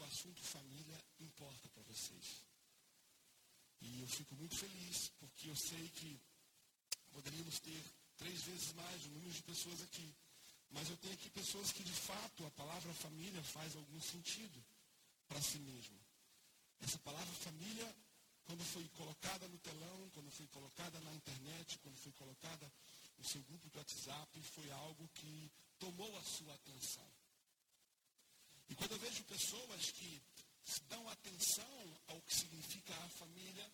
o assunto família importa para vocês. E eu fico muito feliz, porque eu sei que poderíamos ter três vezes mais o número de pessoas aqui. Mas eu tenho aqui pessoas que, de fato, a palavra família faz algum sentido para si mesmo. Essa palavra família, quando foi colocada no telão, quando foi colocada na internet, quando foi colocada no seu grupo do WhatsApp, foi algo que tomou a sua atenção. E quando eu vejo pessoas que dão atenção ao que significa a família,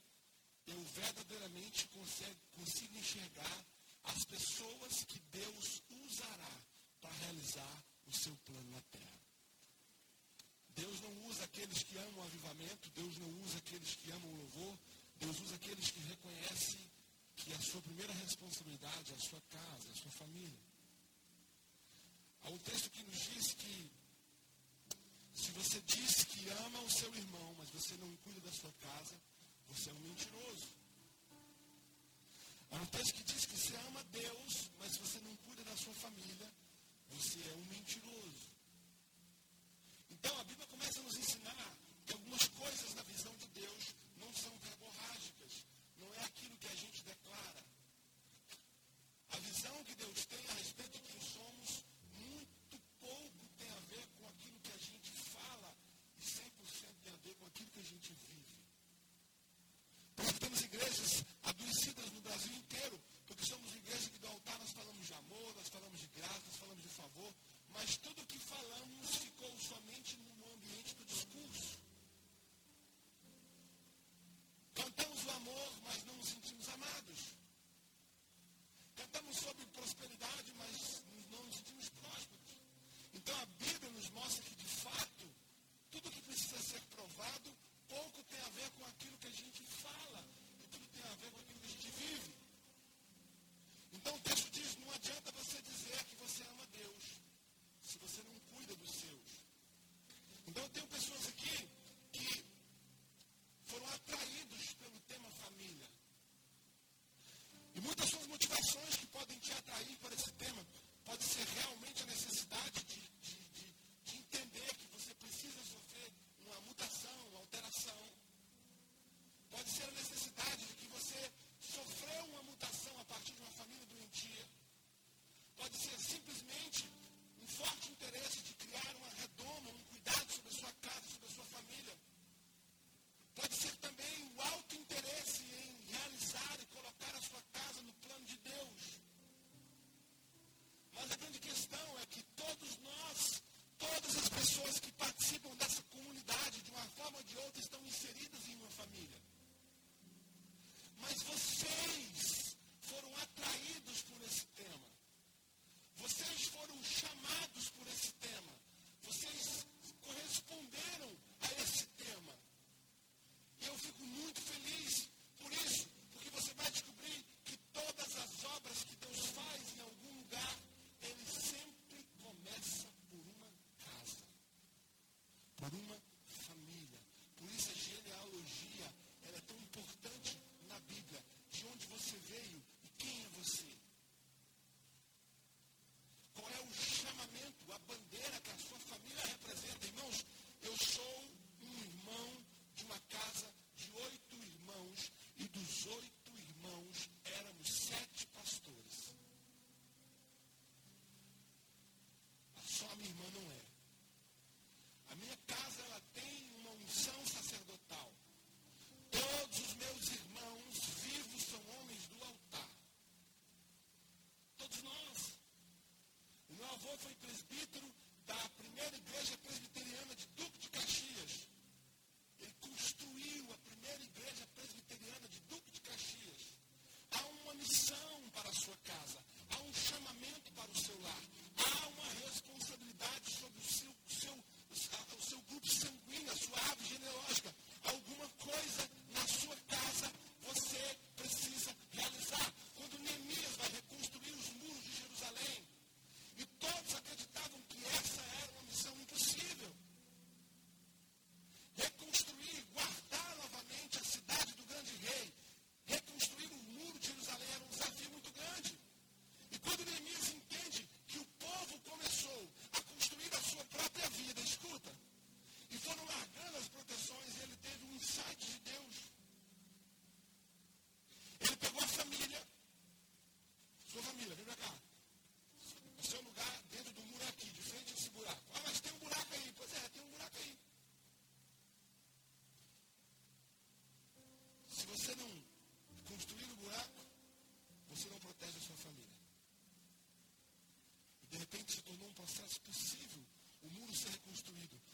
eu verdadeiramente consigo, consigo enxergar as pessoas que Deus usará para realizar o seu plano na terra. Deus não usa aqueles que amam o avivamento, Deus não usa aqueles que amam o louvor, Deus usa aqueles que reconhecem que a sua primeira responsabilidade é a sua casa, a sua família. Há um texto que nos diz que se você diz que ama o seu irmão, mas você não cuida da sua casa, você é um mentiroso. Há um texto que diz que você ama Deus, mas se você não cuida da sua família, você é um mentiroso. Então a Bíblia começa a nos ensinar que algumas coisas na visão de Deus não são verborrágicas. Não é aquilo que a gente declara. A visão que Deus tem a respeito de quem somos, muito pouco tem a ver com aquilo que a gente fala e 100% tem a ver com aquilo que a gente vive. Por isso temos igrejas adoecidas no Brasil inteiro, porque somos igrejas que do altar nós falamos de amor, nós falamos de graça, nós falamos de favor, mas tudo o que falamos ficou somente no ambiente do discurso. Cantamos o amor, mas não nos sentimos amados. Cantamos sobre prosperidade, mas não nos sentimos prósperos. Então a Bíblia nos mostra que, de fato, tudo que precisa ser provado, pouco tem a ver com aquilo que a gente fala, ver com aquilo que a gente vive. Então o texto diz: não adianta você dizer que você ama Deus, se você não cuida dos seus. Então eu tenho pessoas aqui que foram atraídos pelo tema família. E muitas são as motivações que podem te atrair para esse tema. Pode ser realmente a necessidade de, de, de, de entender que você precisa sofrer uma mutação, uma alteração. Pode ser a necessidade de que você sofreu uma mutação a partir de uma família doentia. Pode ser simplesmente um forte interesse de criar uma redoma, um cuidado sobre a sua casa, sobre a sua família. Pode ser também o alto interesse em processo possível o muro ser reconstruído.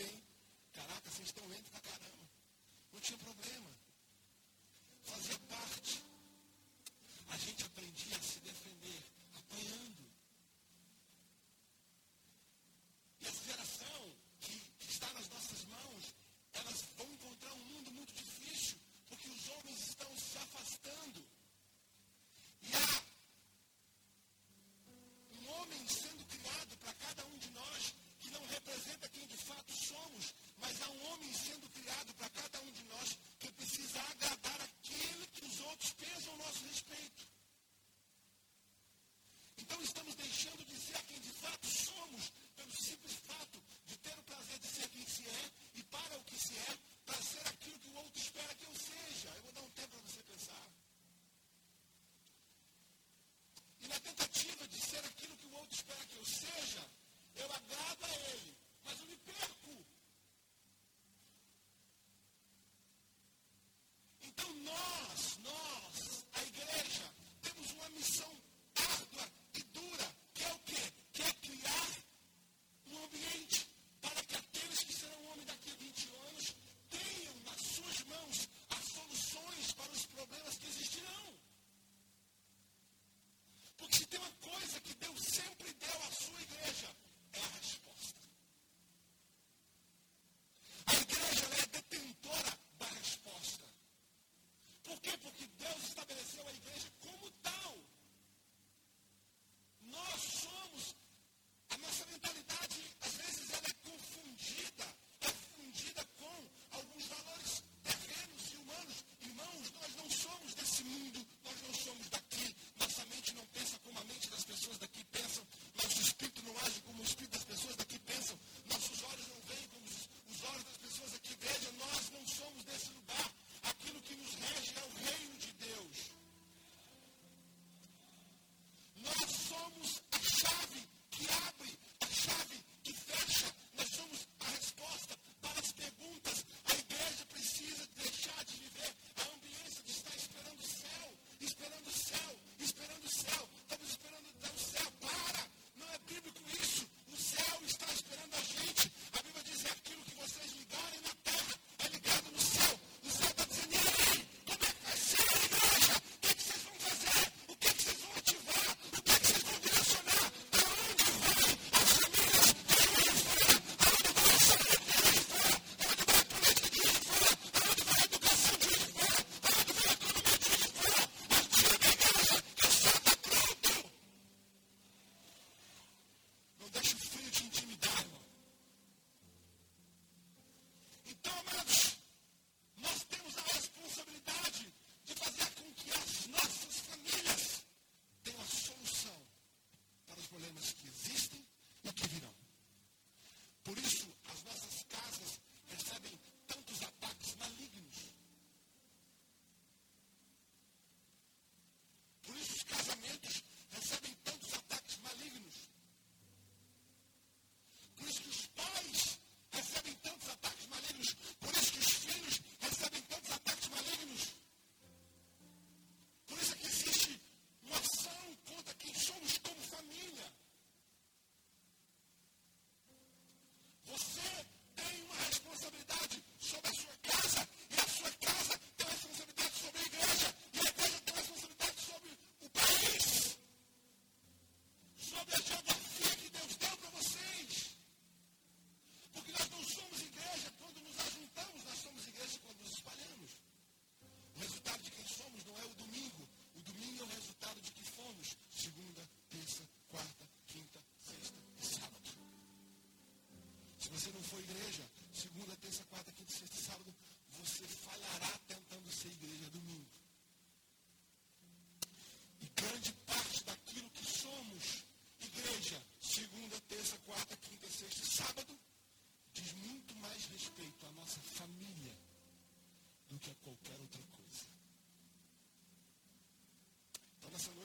hein? Caraca, vocês estão lentos pra caramba. Não tinha problema.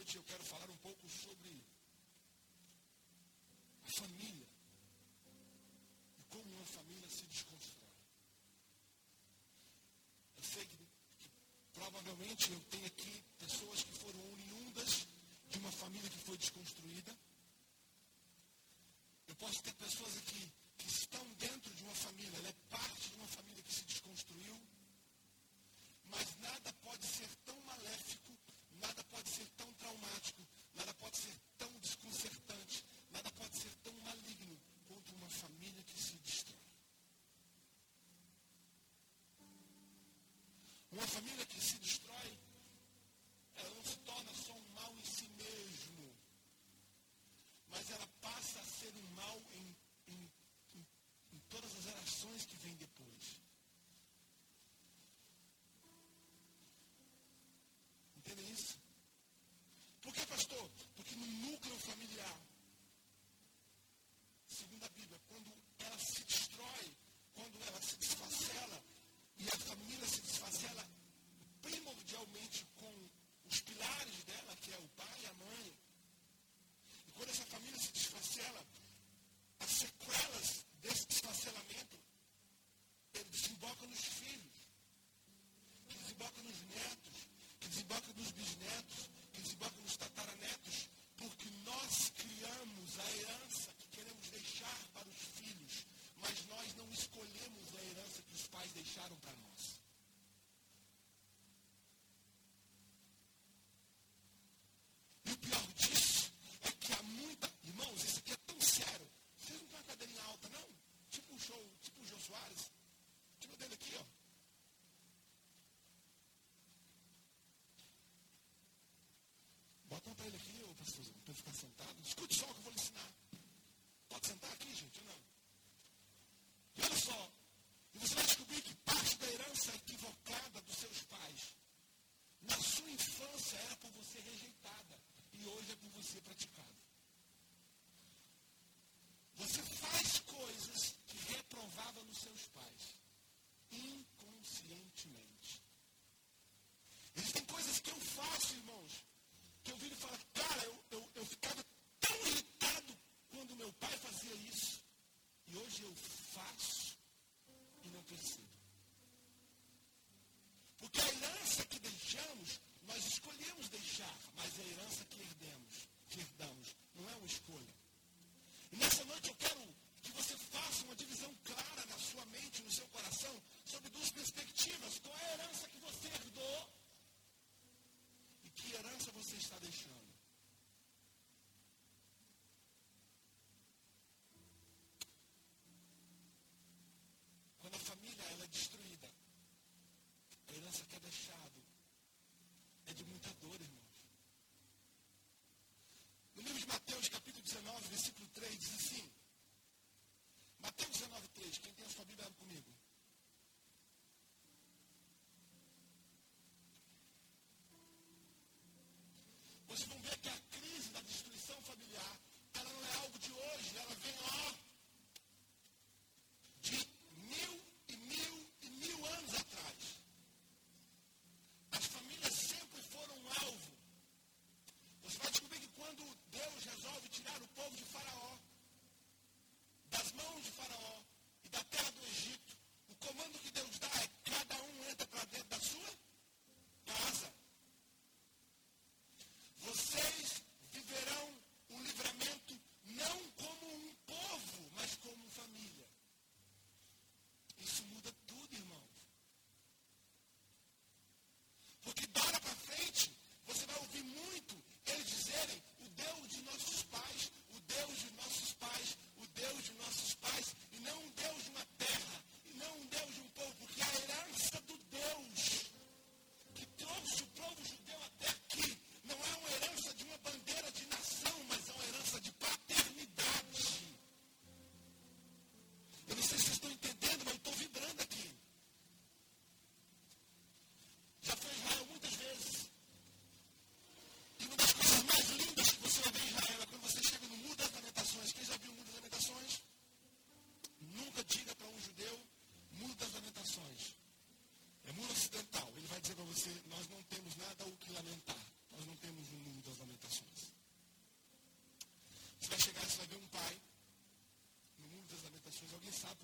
noite eu quero falar um pouco sobre a família e como uma família se desconstrói. Eu sei que, que provavelmente eu tenho aqui pessoas que foram oriundas de uma família que foi desconstruída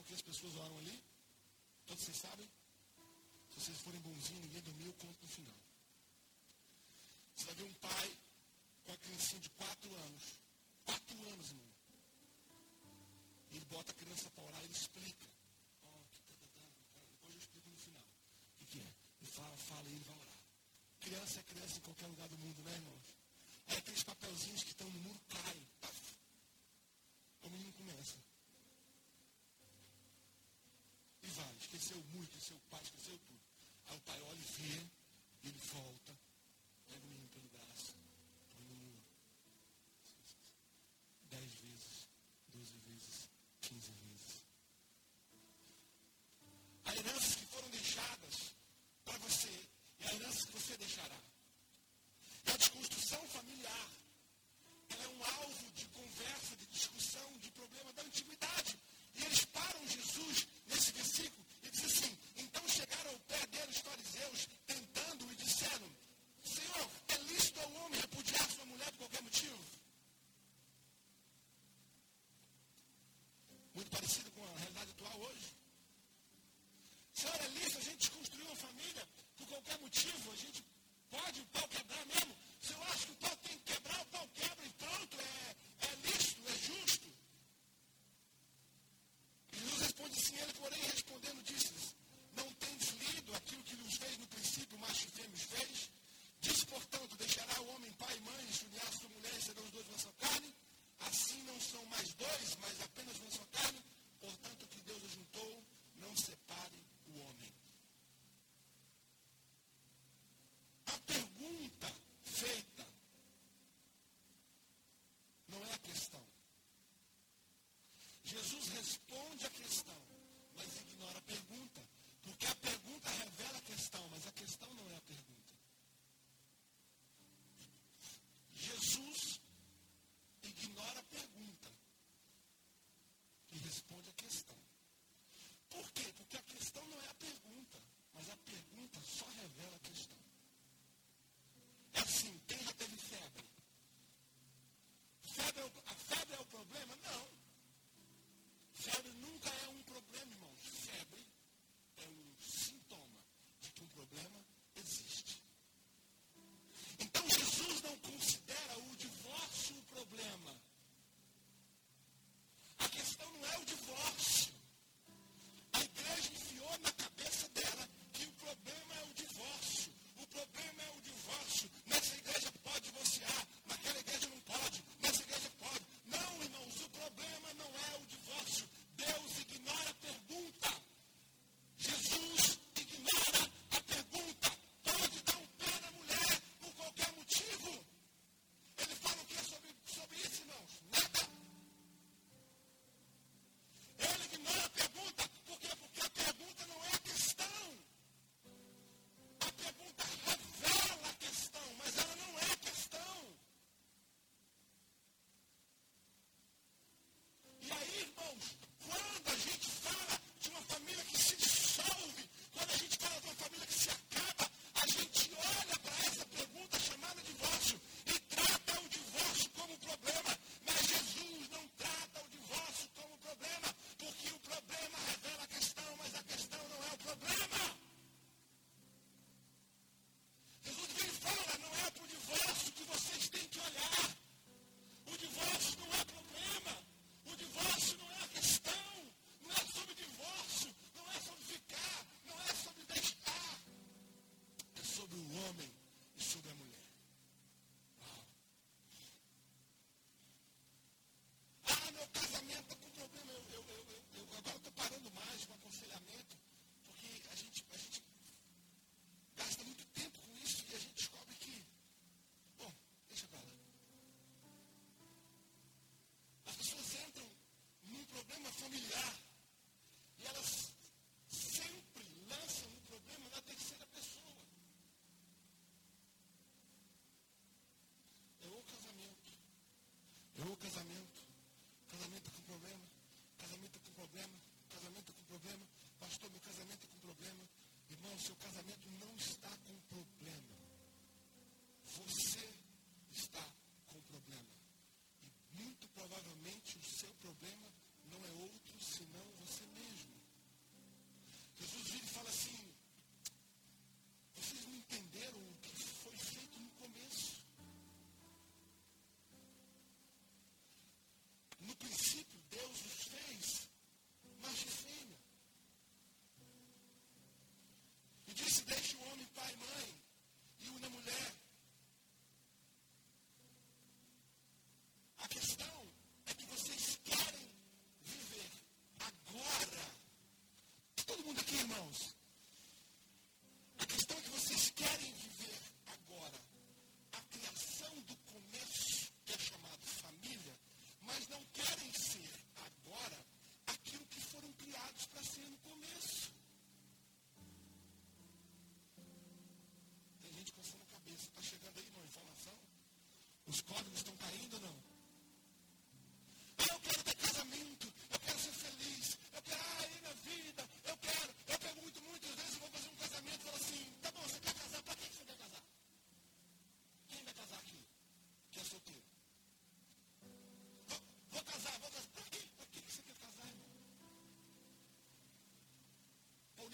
que as pessoas oram ali? Todos vocês sabem? Se vocês forem bonzinhos, ninguém dormiu, eu conto no final. Você vai ver um pai com a criancinha de 4 anos. 4 anos, irmão. Ele bota a criança para orar, ele explica. Oh, que tá tá tá, tá, tá, tá. Depois eu explico no final. O que, que é? Ele fala, fala e ele vai orar. Criança é criança em qualquer lugar do mundo, né, irmão? Aí é aqueles papelzinhos que estão no muro, seu pai, esqueceu tudo. Aí o pai olha e vê Jesus responde à questão.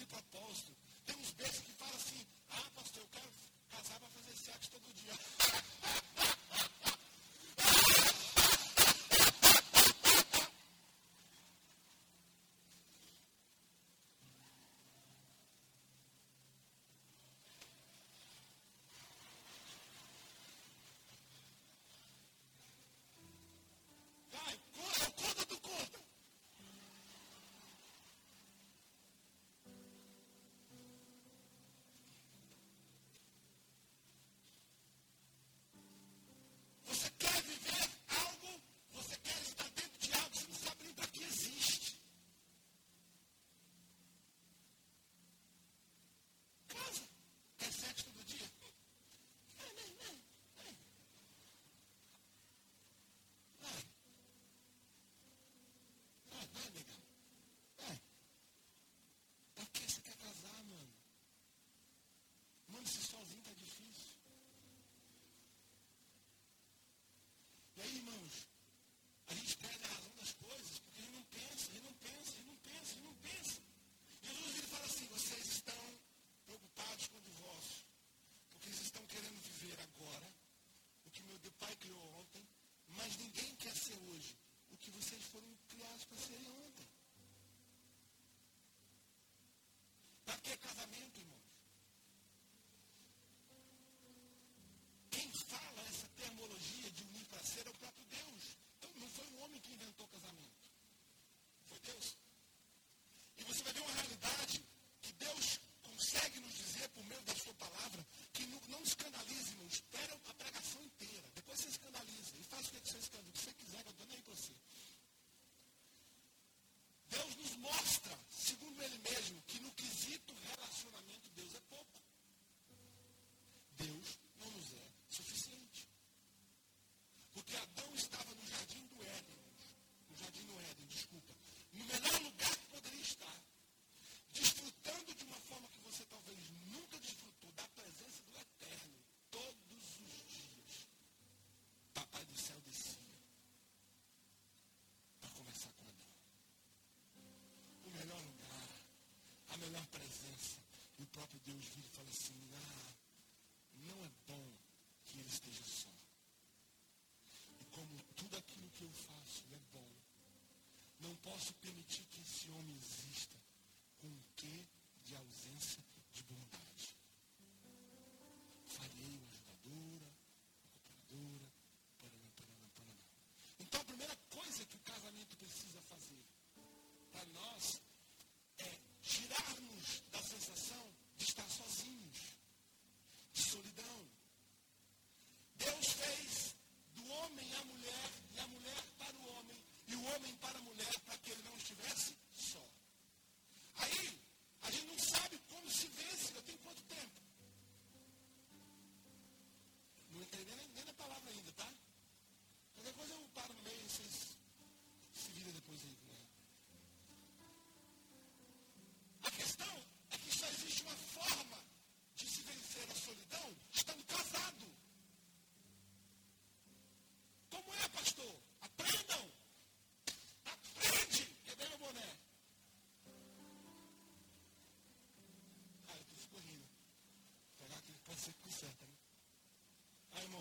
de propósito. melhor presença. E o próprio Deus vira e fala assim, ah, não é bom que ele esteja só. E como tudo aquilo que eu faço é bom, não posso permitir que esse homem exista com o que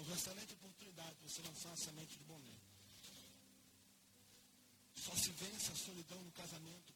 uma excelente oportunidade para você lançar a semente de bom Só se vence a solidão no casamento.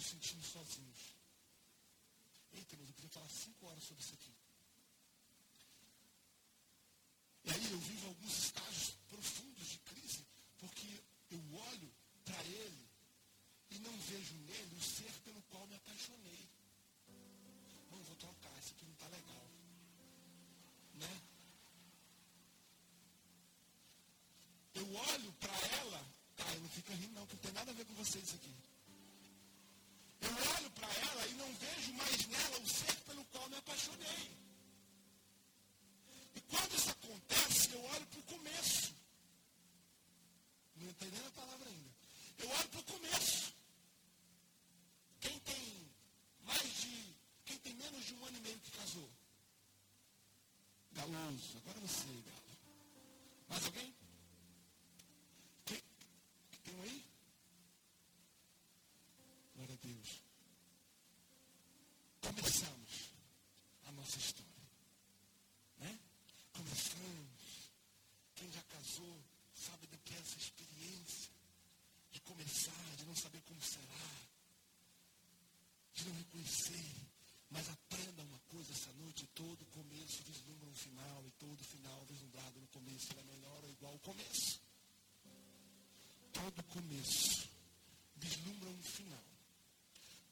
nos sentimos sozinhos. Eita, mas eu podia falar cinco horas sobre isso aqui. E aí eu vivo alguns estágios profundos de crise, porque eu olho para ele e não vejo nele o ser pelo qual me apaixonei. Não, vou trocar, isso aqui não está legal. Né? Eu olho para ela, tá, eu não fica rindo não, porque não tem nada a ver com vocês aqui. see começo. Todo começo vislumbra um final.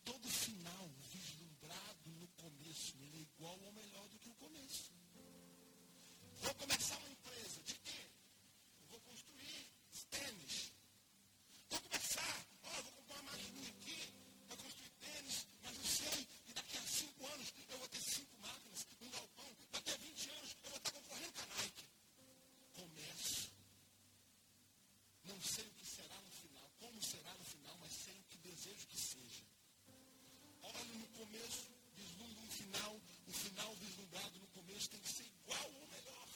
Todo final vislumbrado no começo, ele é igual ou melhor do que o começo. Vou começar uma empresa. De quê? Eu vou construir tênis. Vou começar. Ó, vou comprar uma maquininha aqui para construir tênis, mas não sei que daqui a cinco anos eu vou ter cinco máquinas, um galpão. Daqui a 20 anos eu vou estar concorrendo com a Nike. Começo. Não sei o que será no final, como será no final, mas sei o que desejo que seja. Olho no começo, vislumbro um final, o final vislumbrado no começo tem que ser igual ou melhor.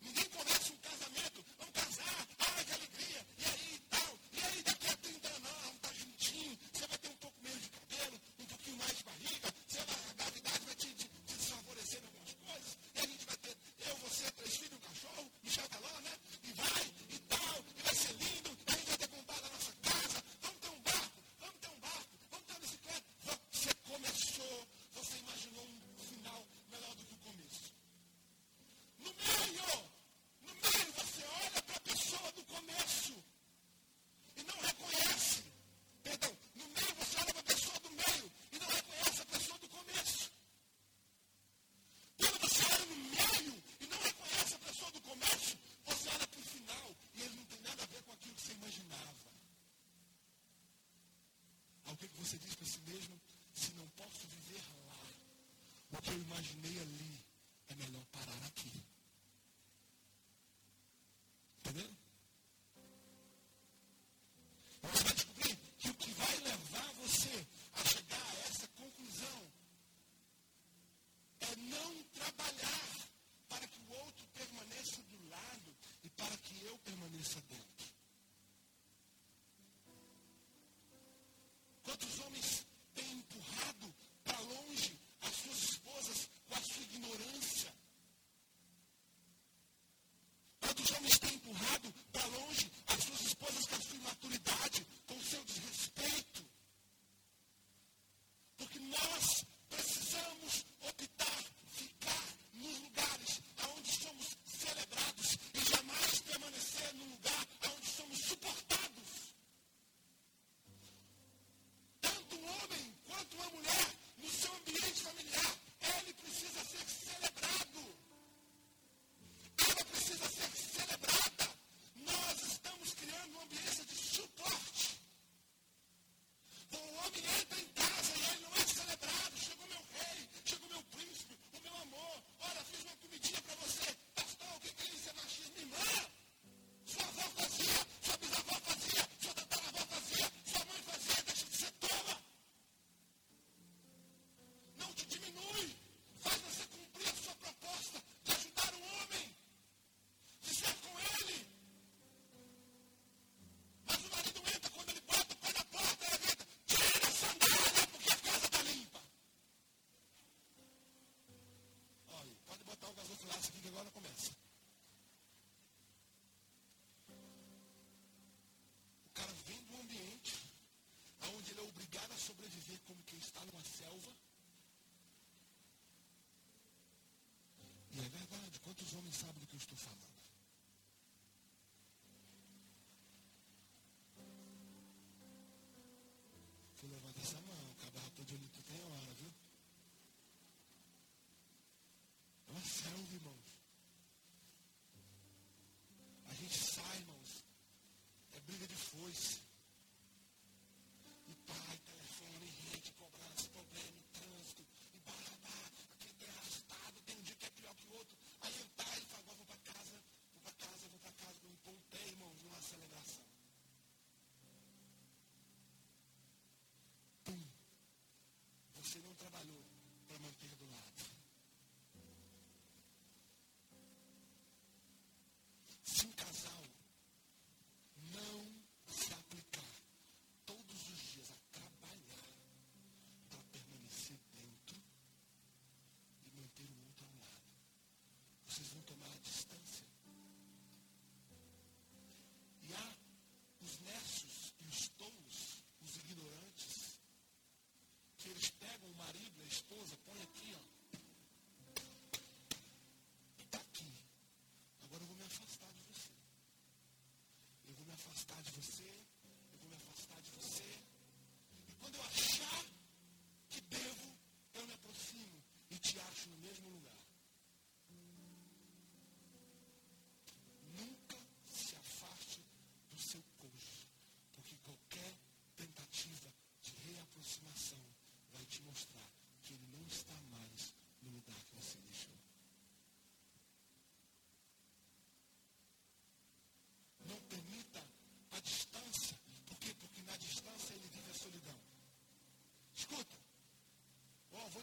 Ninguém começa um casamento, vamos casar, ai que alegria, e aí e tal, e aí daqui a 30 anos, não, tá juntinho, você vai ter um pouco menos de cabelo, um pouquinho mais de barriga, você vai, a gravidade vai te, te, te desfavorecer em algumas coisas, e a gente vai ter, eu, você, três filhos, um cachorro, Michel Teló, né? E vai, e tal, e vai ser lindo, e a gente vai ter comprado a nossa casa, vamos ter um barco, vamos ter um barco, vamos ter uma bicicleta. Você começou, você imaginou um final melhor do que o começo. No meio, no meio você olha para a pessoa do começo e não reconhece. Perdão, no meio você olha para a pessoa do meio e não reconhece a pessoa do começo. Quando você olha no meio e não reconhece a pessoa do começo, você olha para o final e ele não tem nada a ver com aquilo que você imaginava. Ao que você diz para si mesmo, se não posso viver lá, o que eu imaginei ali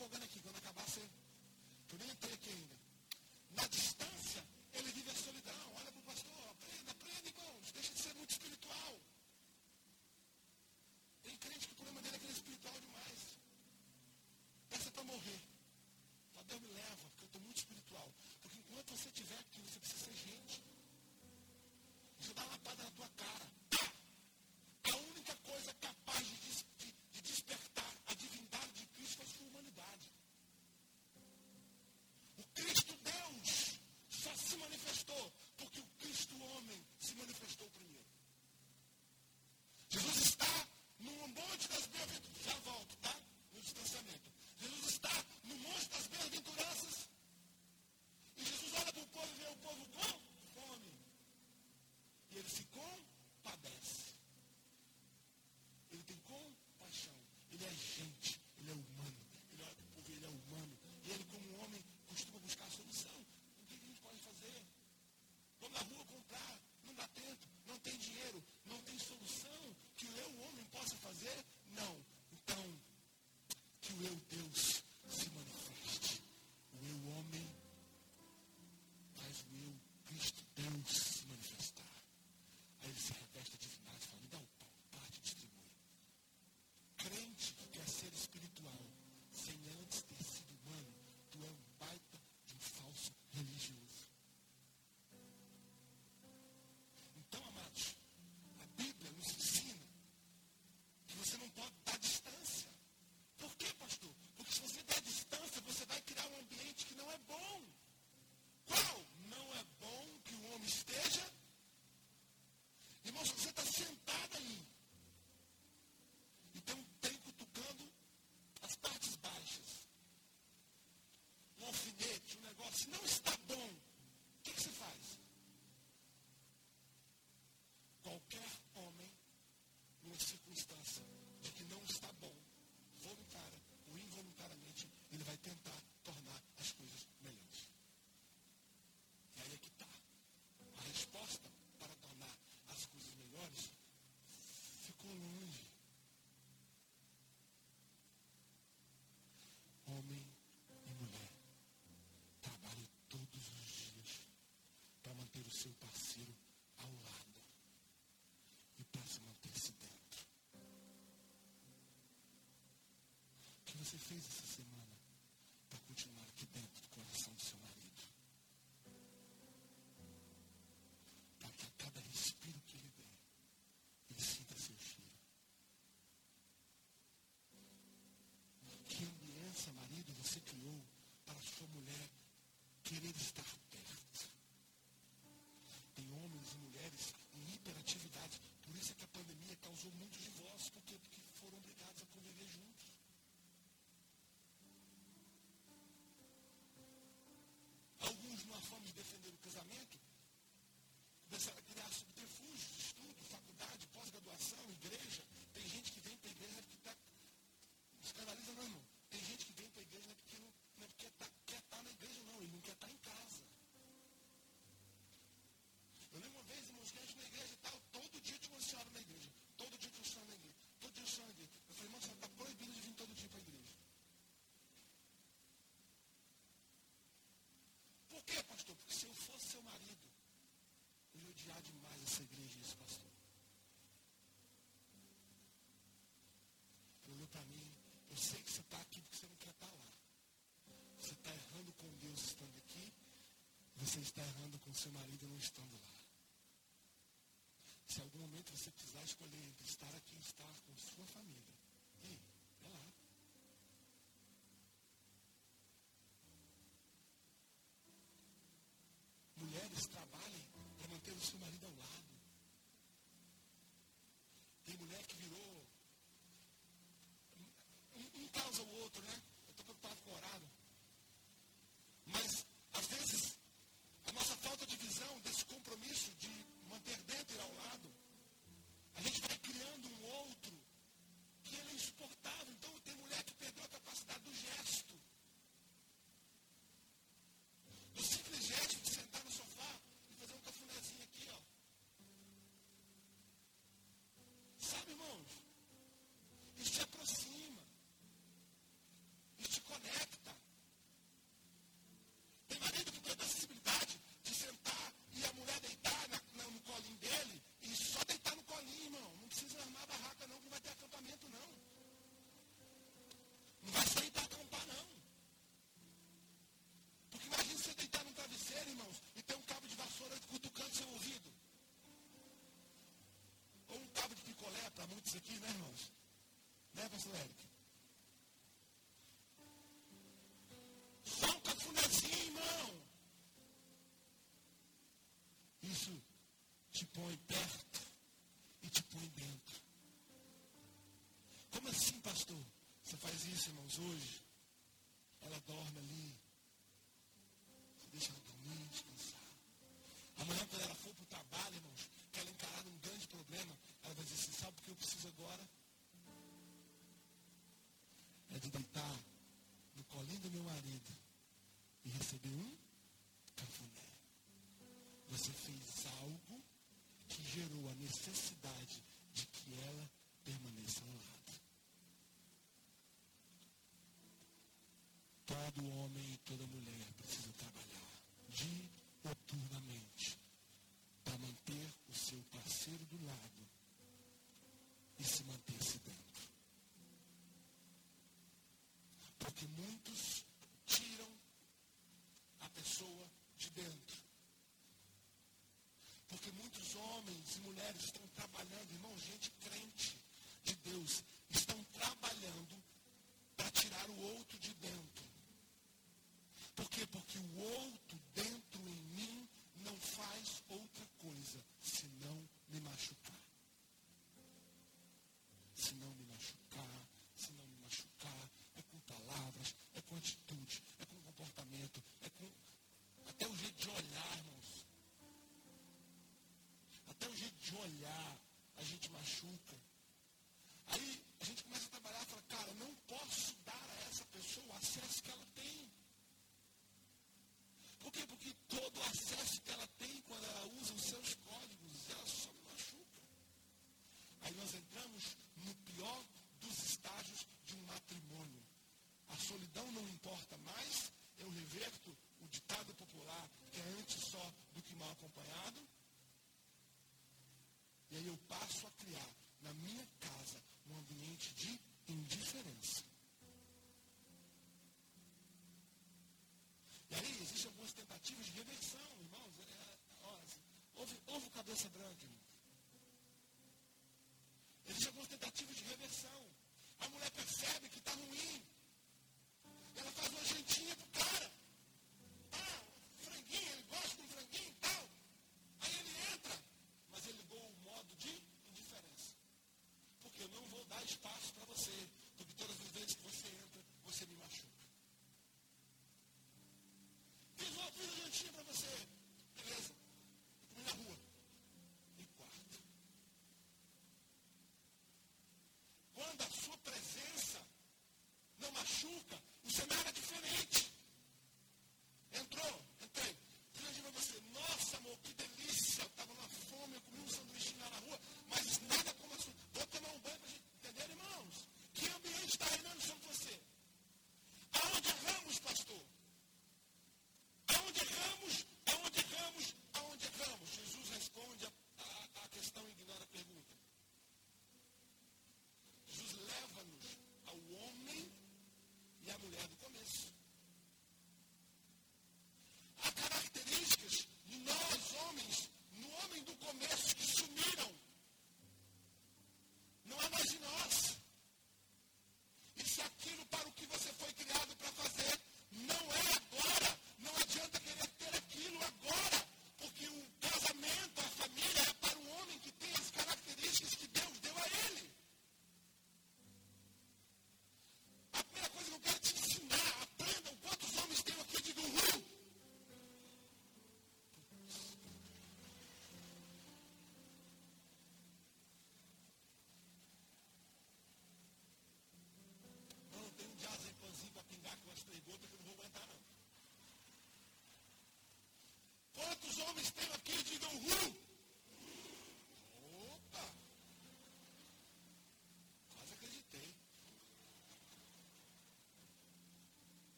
empolgando aqui, quando acabar você. Por mim ter quem negócio não está bom, você fez essa semana para continuar aqui dentro do coração do seu marido? Para que a cada respiro que ele der, ele sinta seu filho. Que ambiência, marido, você criou para a sua mulher querer estar você está errando com seu marido não estando lá. Se algum momento você precisar escolher entre estar aqui e estar com sua família, isso aqui, né, irmãos? Né, pastor Eric? Só um cafunézinho, irmão. Isso te põe perto e te põe dentro. Como assim, pastor? Você faz isso, irmãos, hoje? necessidade de que ela permaneça ao lado. Todo homem e toda mulher precisa trabalhar dioturnamente para manter o seu parceiro do lado e se manter-se dentro. Porque muitos tiram a pessoa de dentro mulheres estão trabalhando, irmão, gente crente.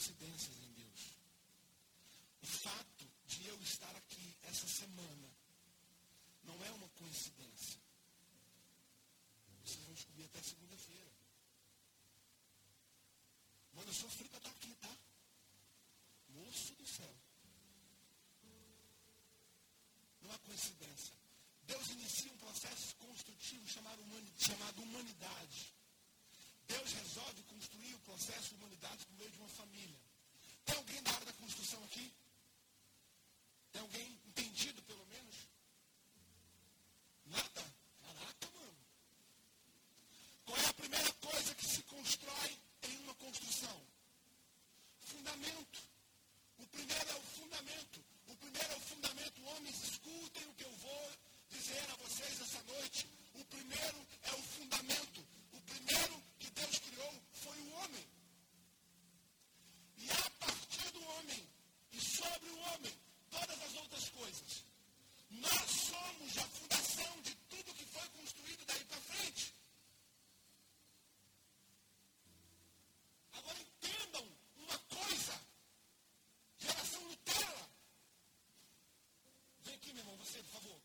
coincidências em Deus. O fato de eu estar aqui essa semana não é uma coincidência. Vocês vão descobrir até segunda-feira. Mano, eu sou para estar aqui, tá? Moço do céu. Não é coincidência. Deus inicia um processo construtivo chamado, chamado humanidade. Deus resolve construir o processo humanidade পাবো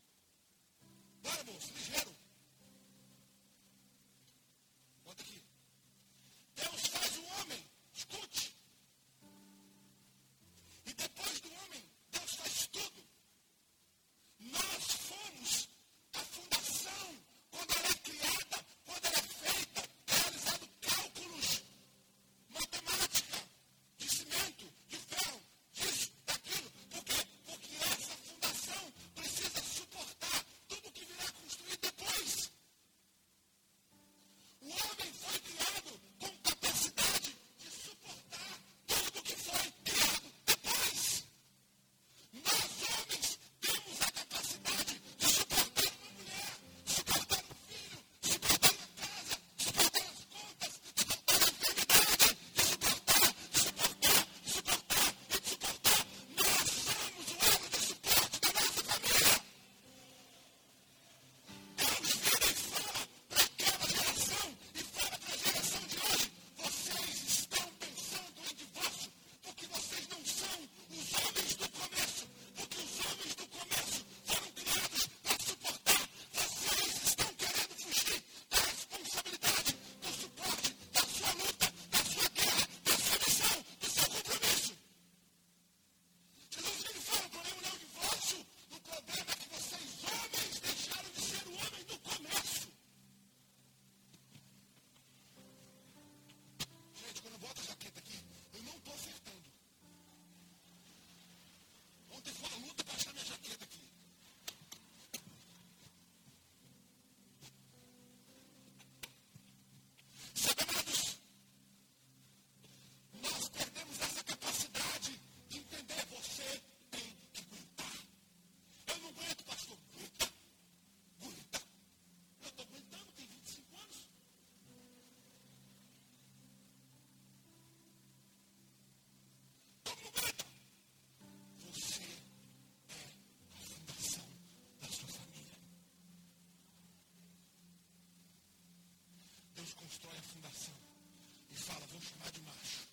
constrói a fundação e fala: Vou chamar de macho.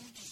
Thank you.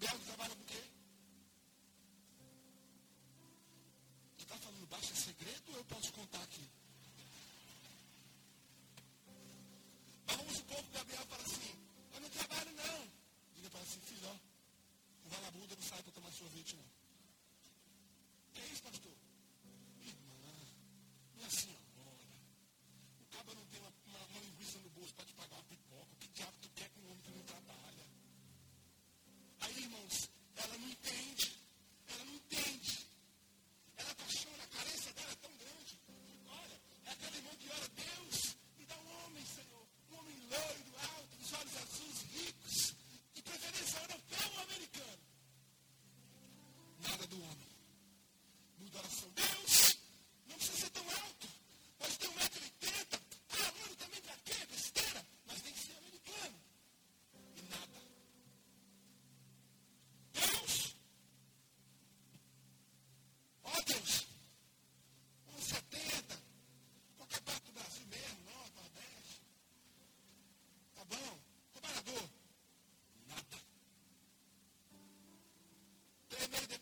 Gabriel trabalha com quem?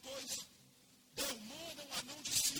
depois demandam a mão de si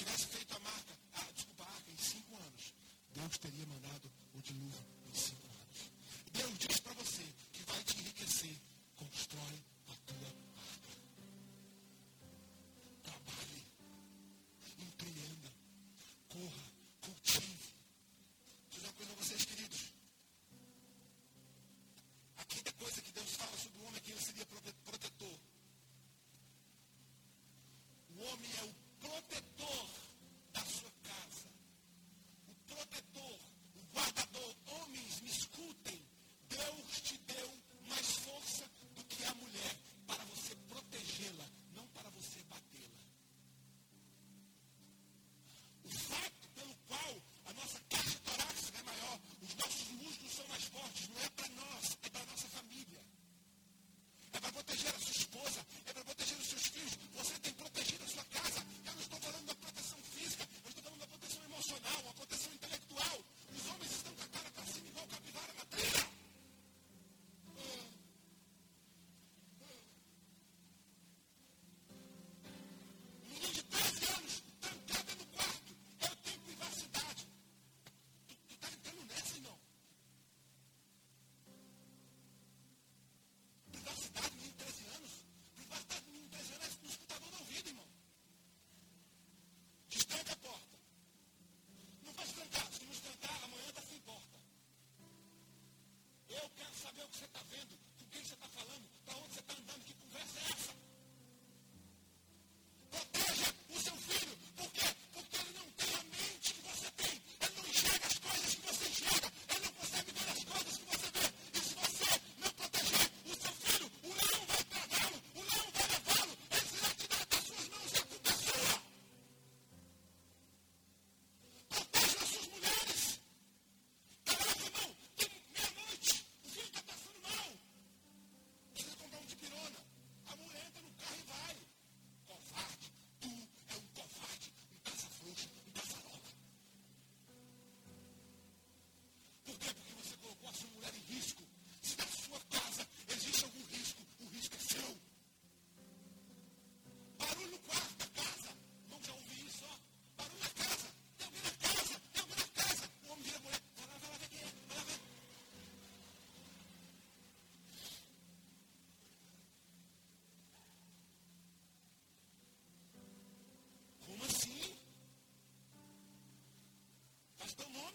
tivesse feito a marca, ah, desculpa, ah, a arca, em cinco anos, Deus teria mandado o dilúvio.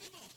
Irmão. O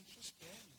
Interesting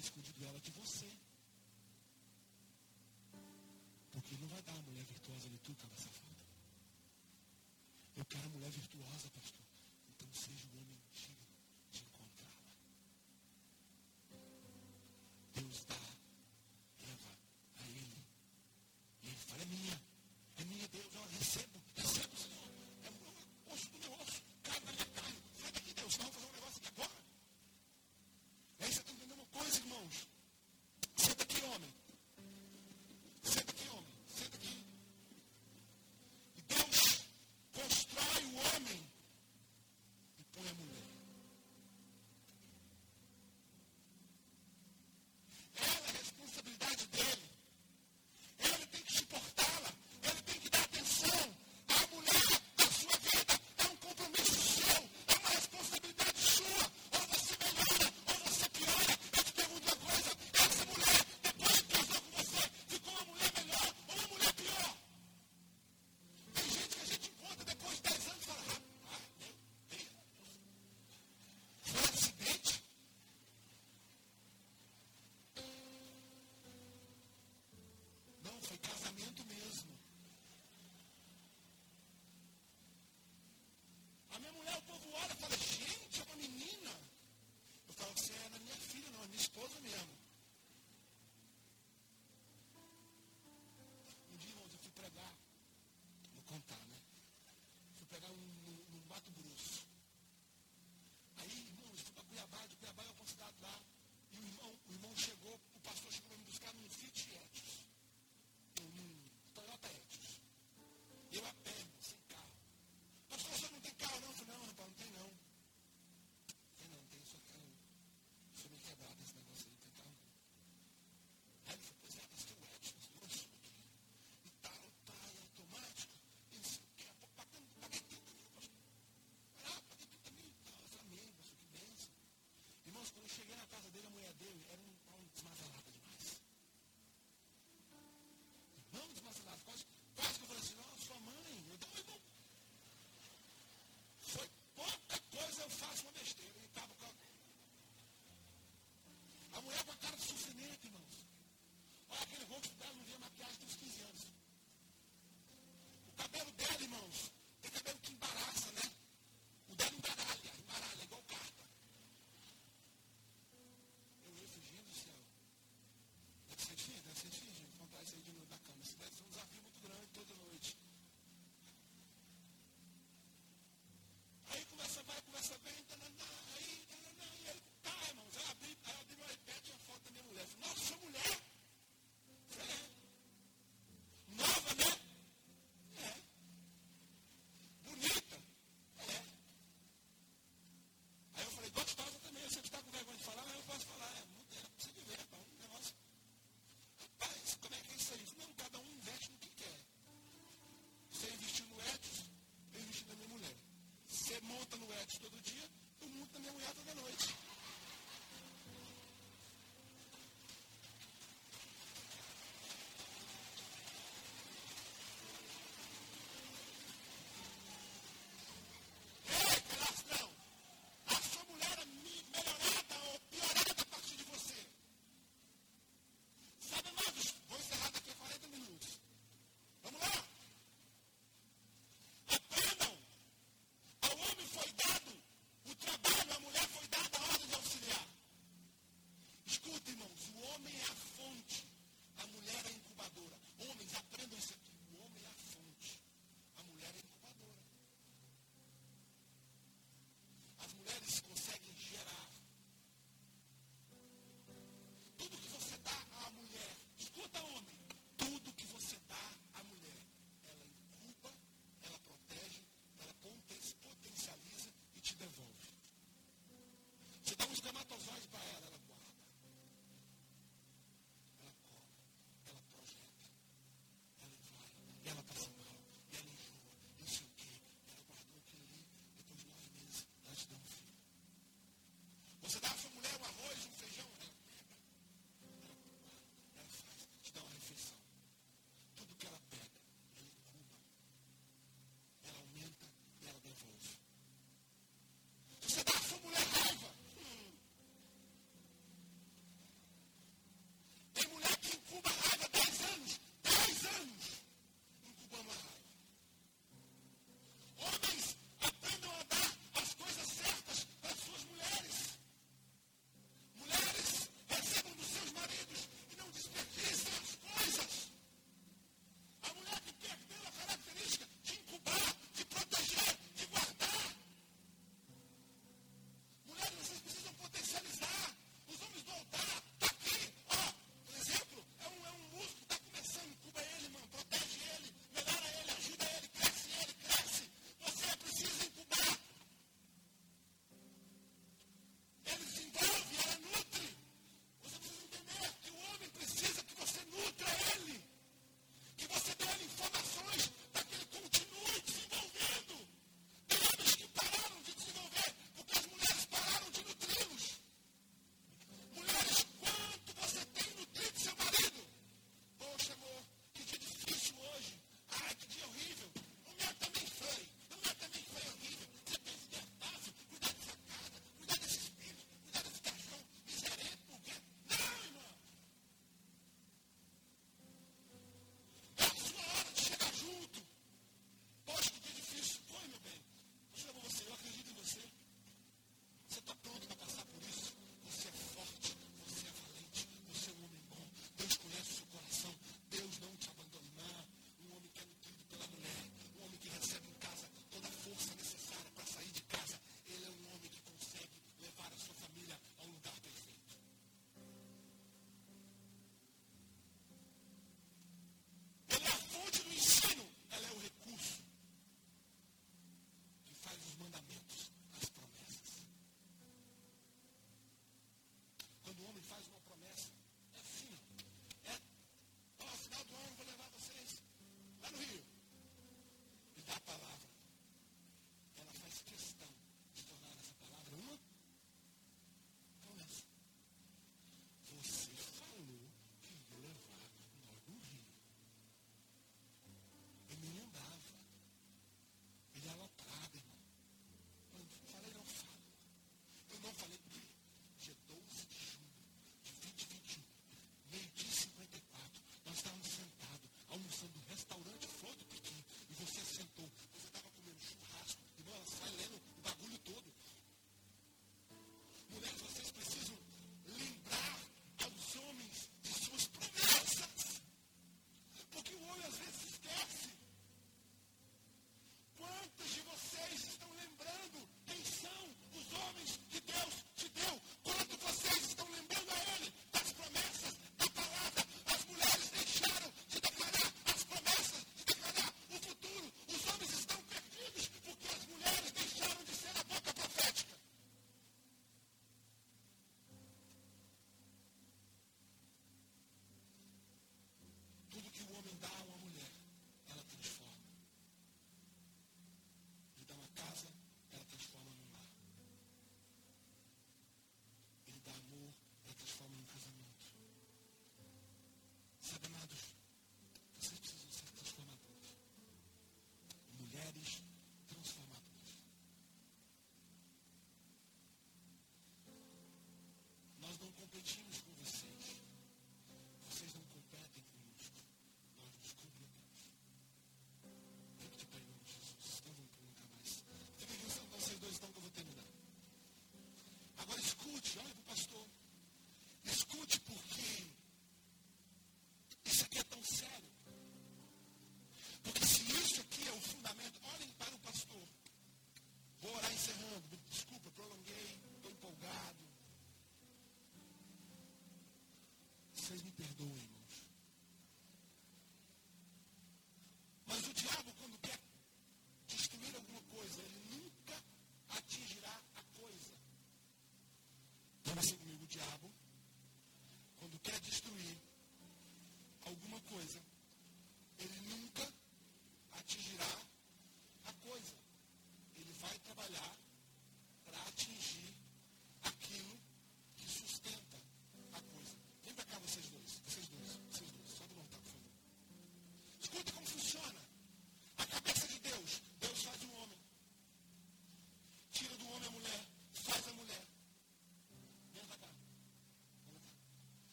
escondido ela de você.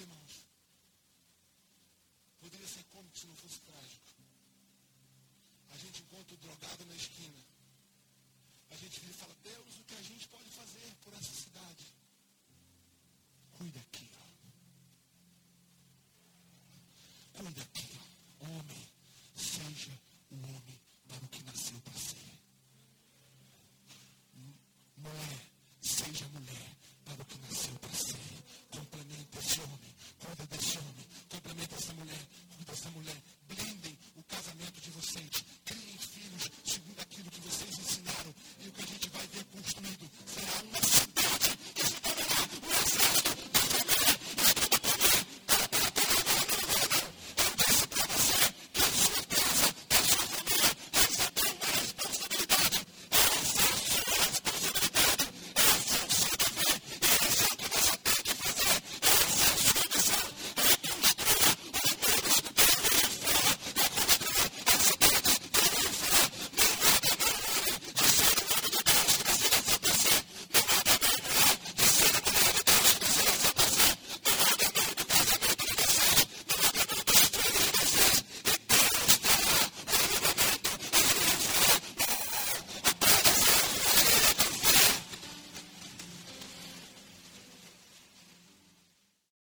irmãos. Poderia ser cômico se não fosse trágico. A gente encontra o drogado na esquina. A gente vira e fala, Deus, o que a gente pode fazer por essa cidade?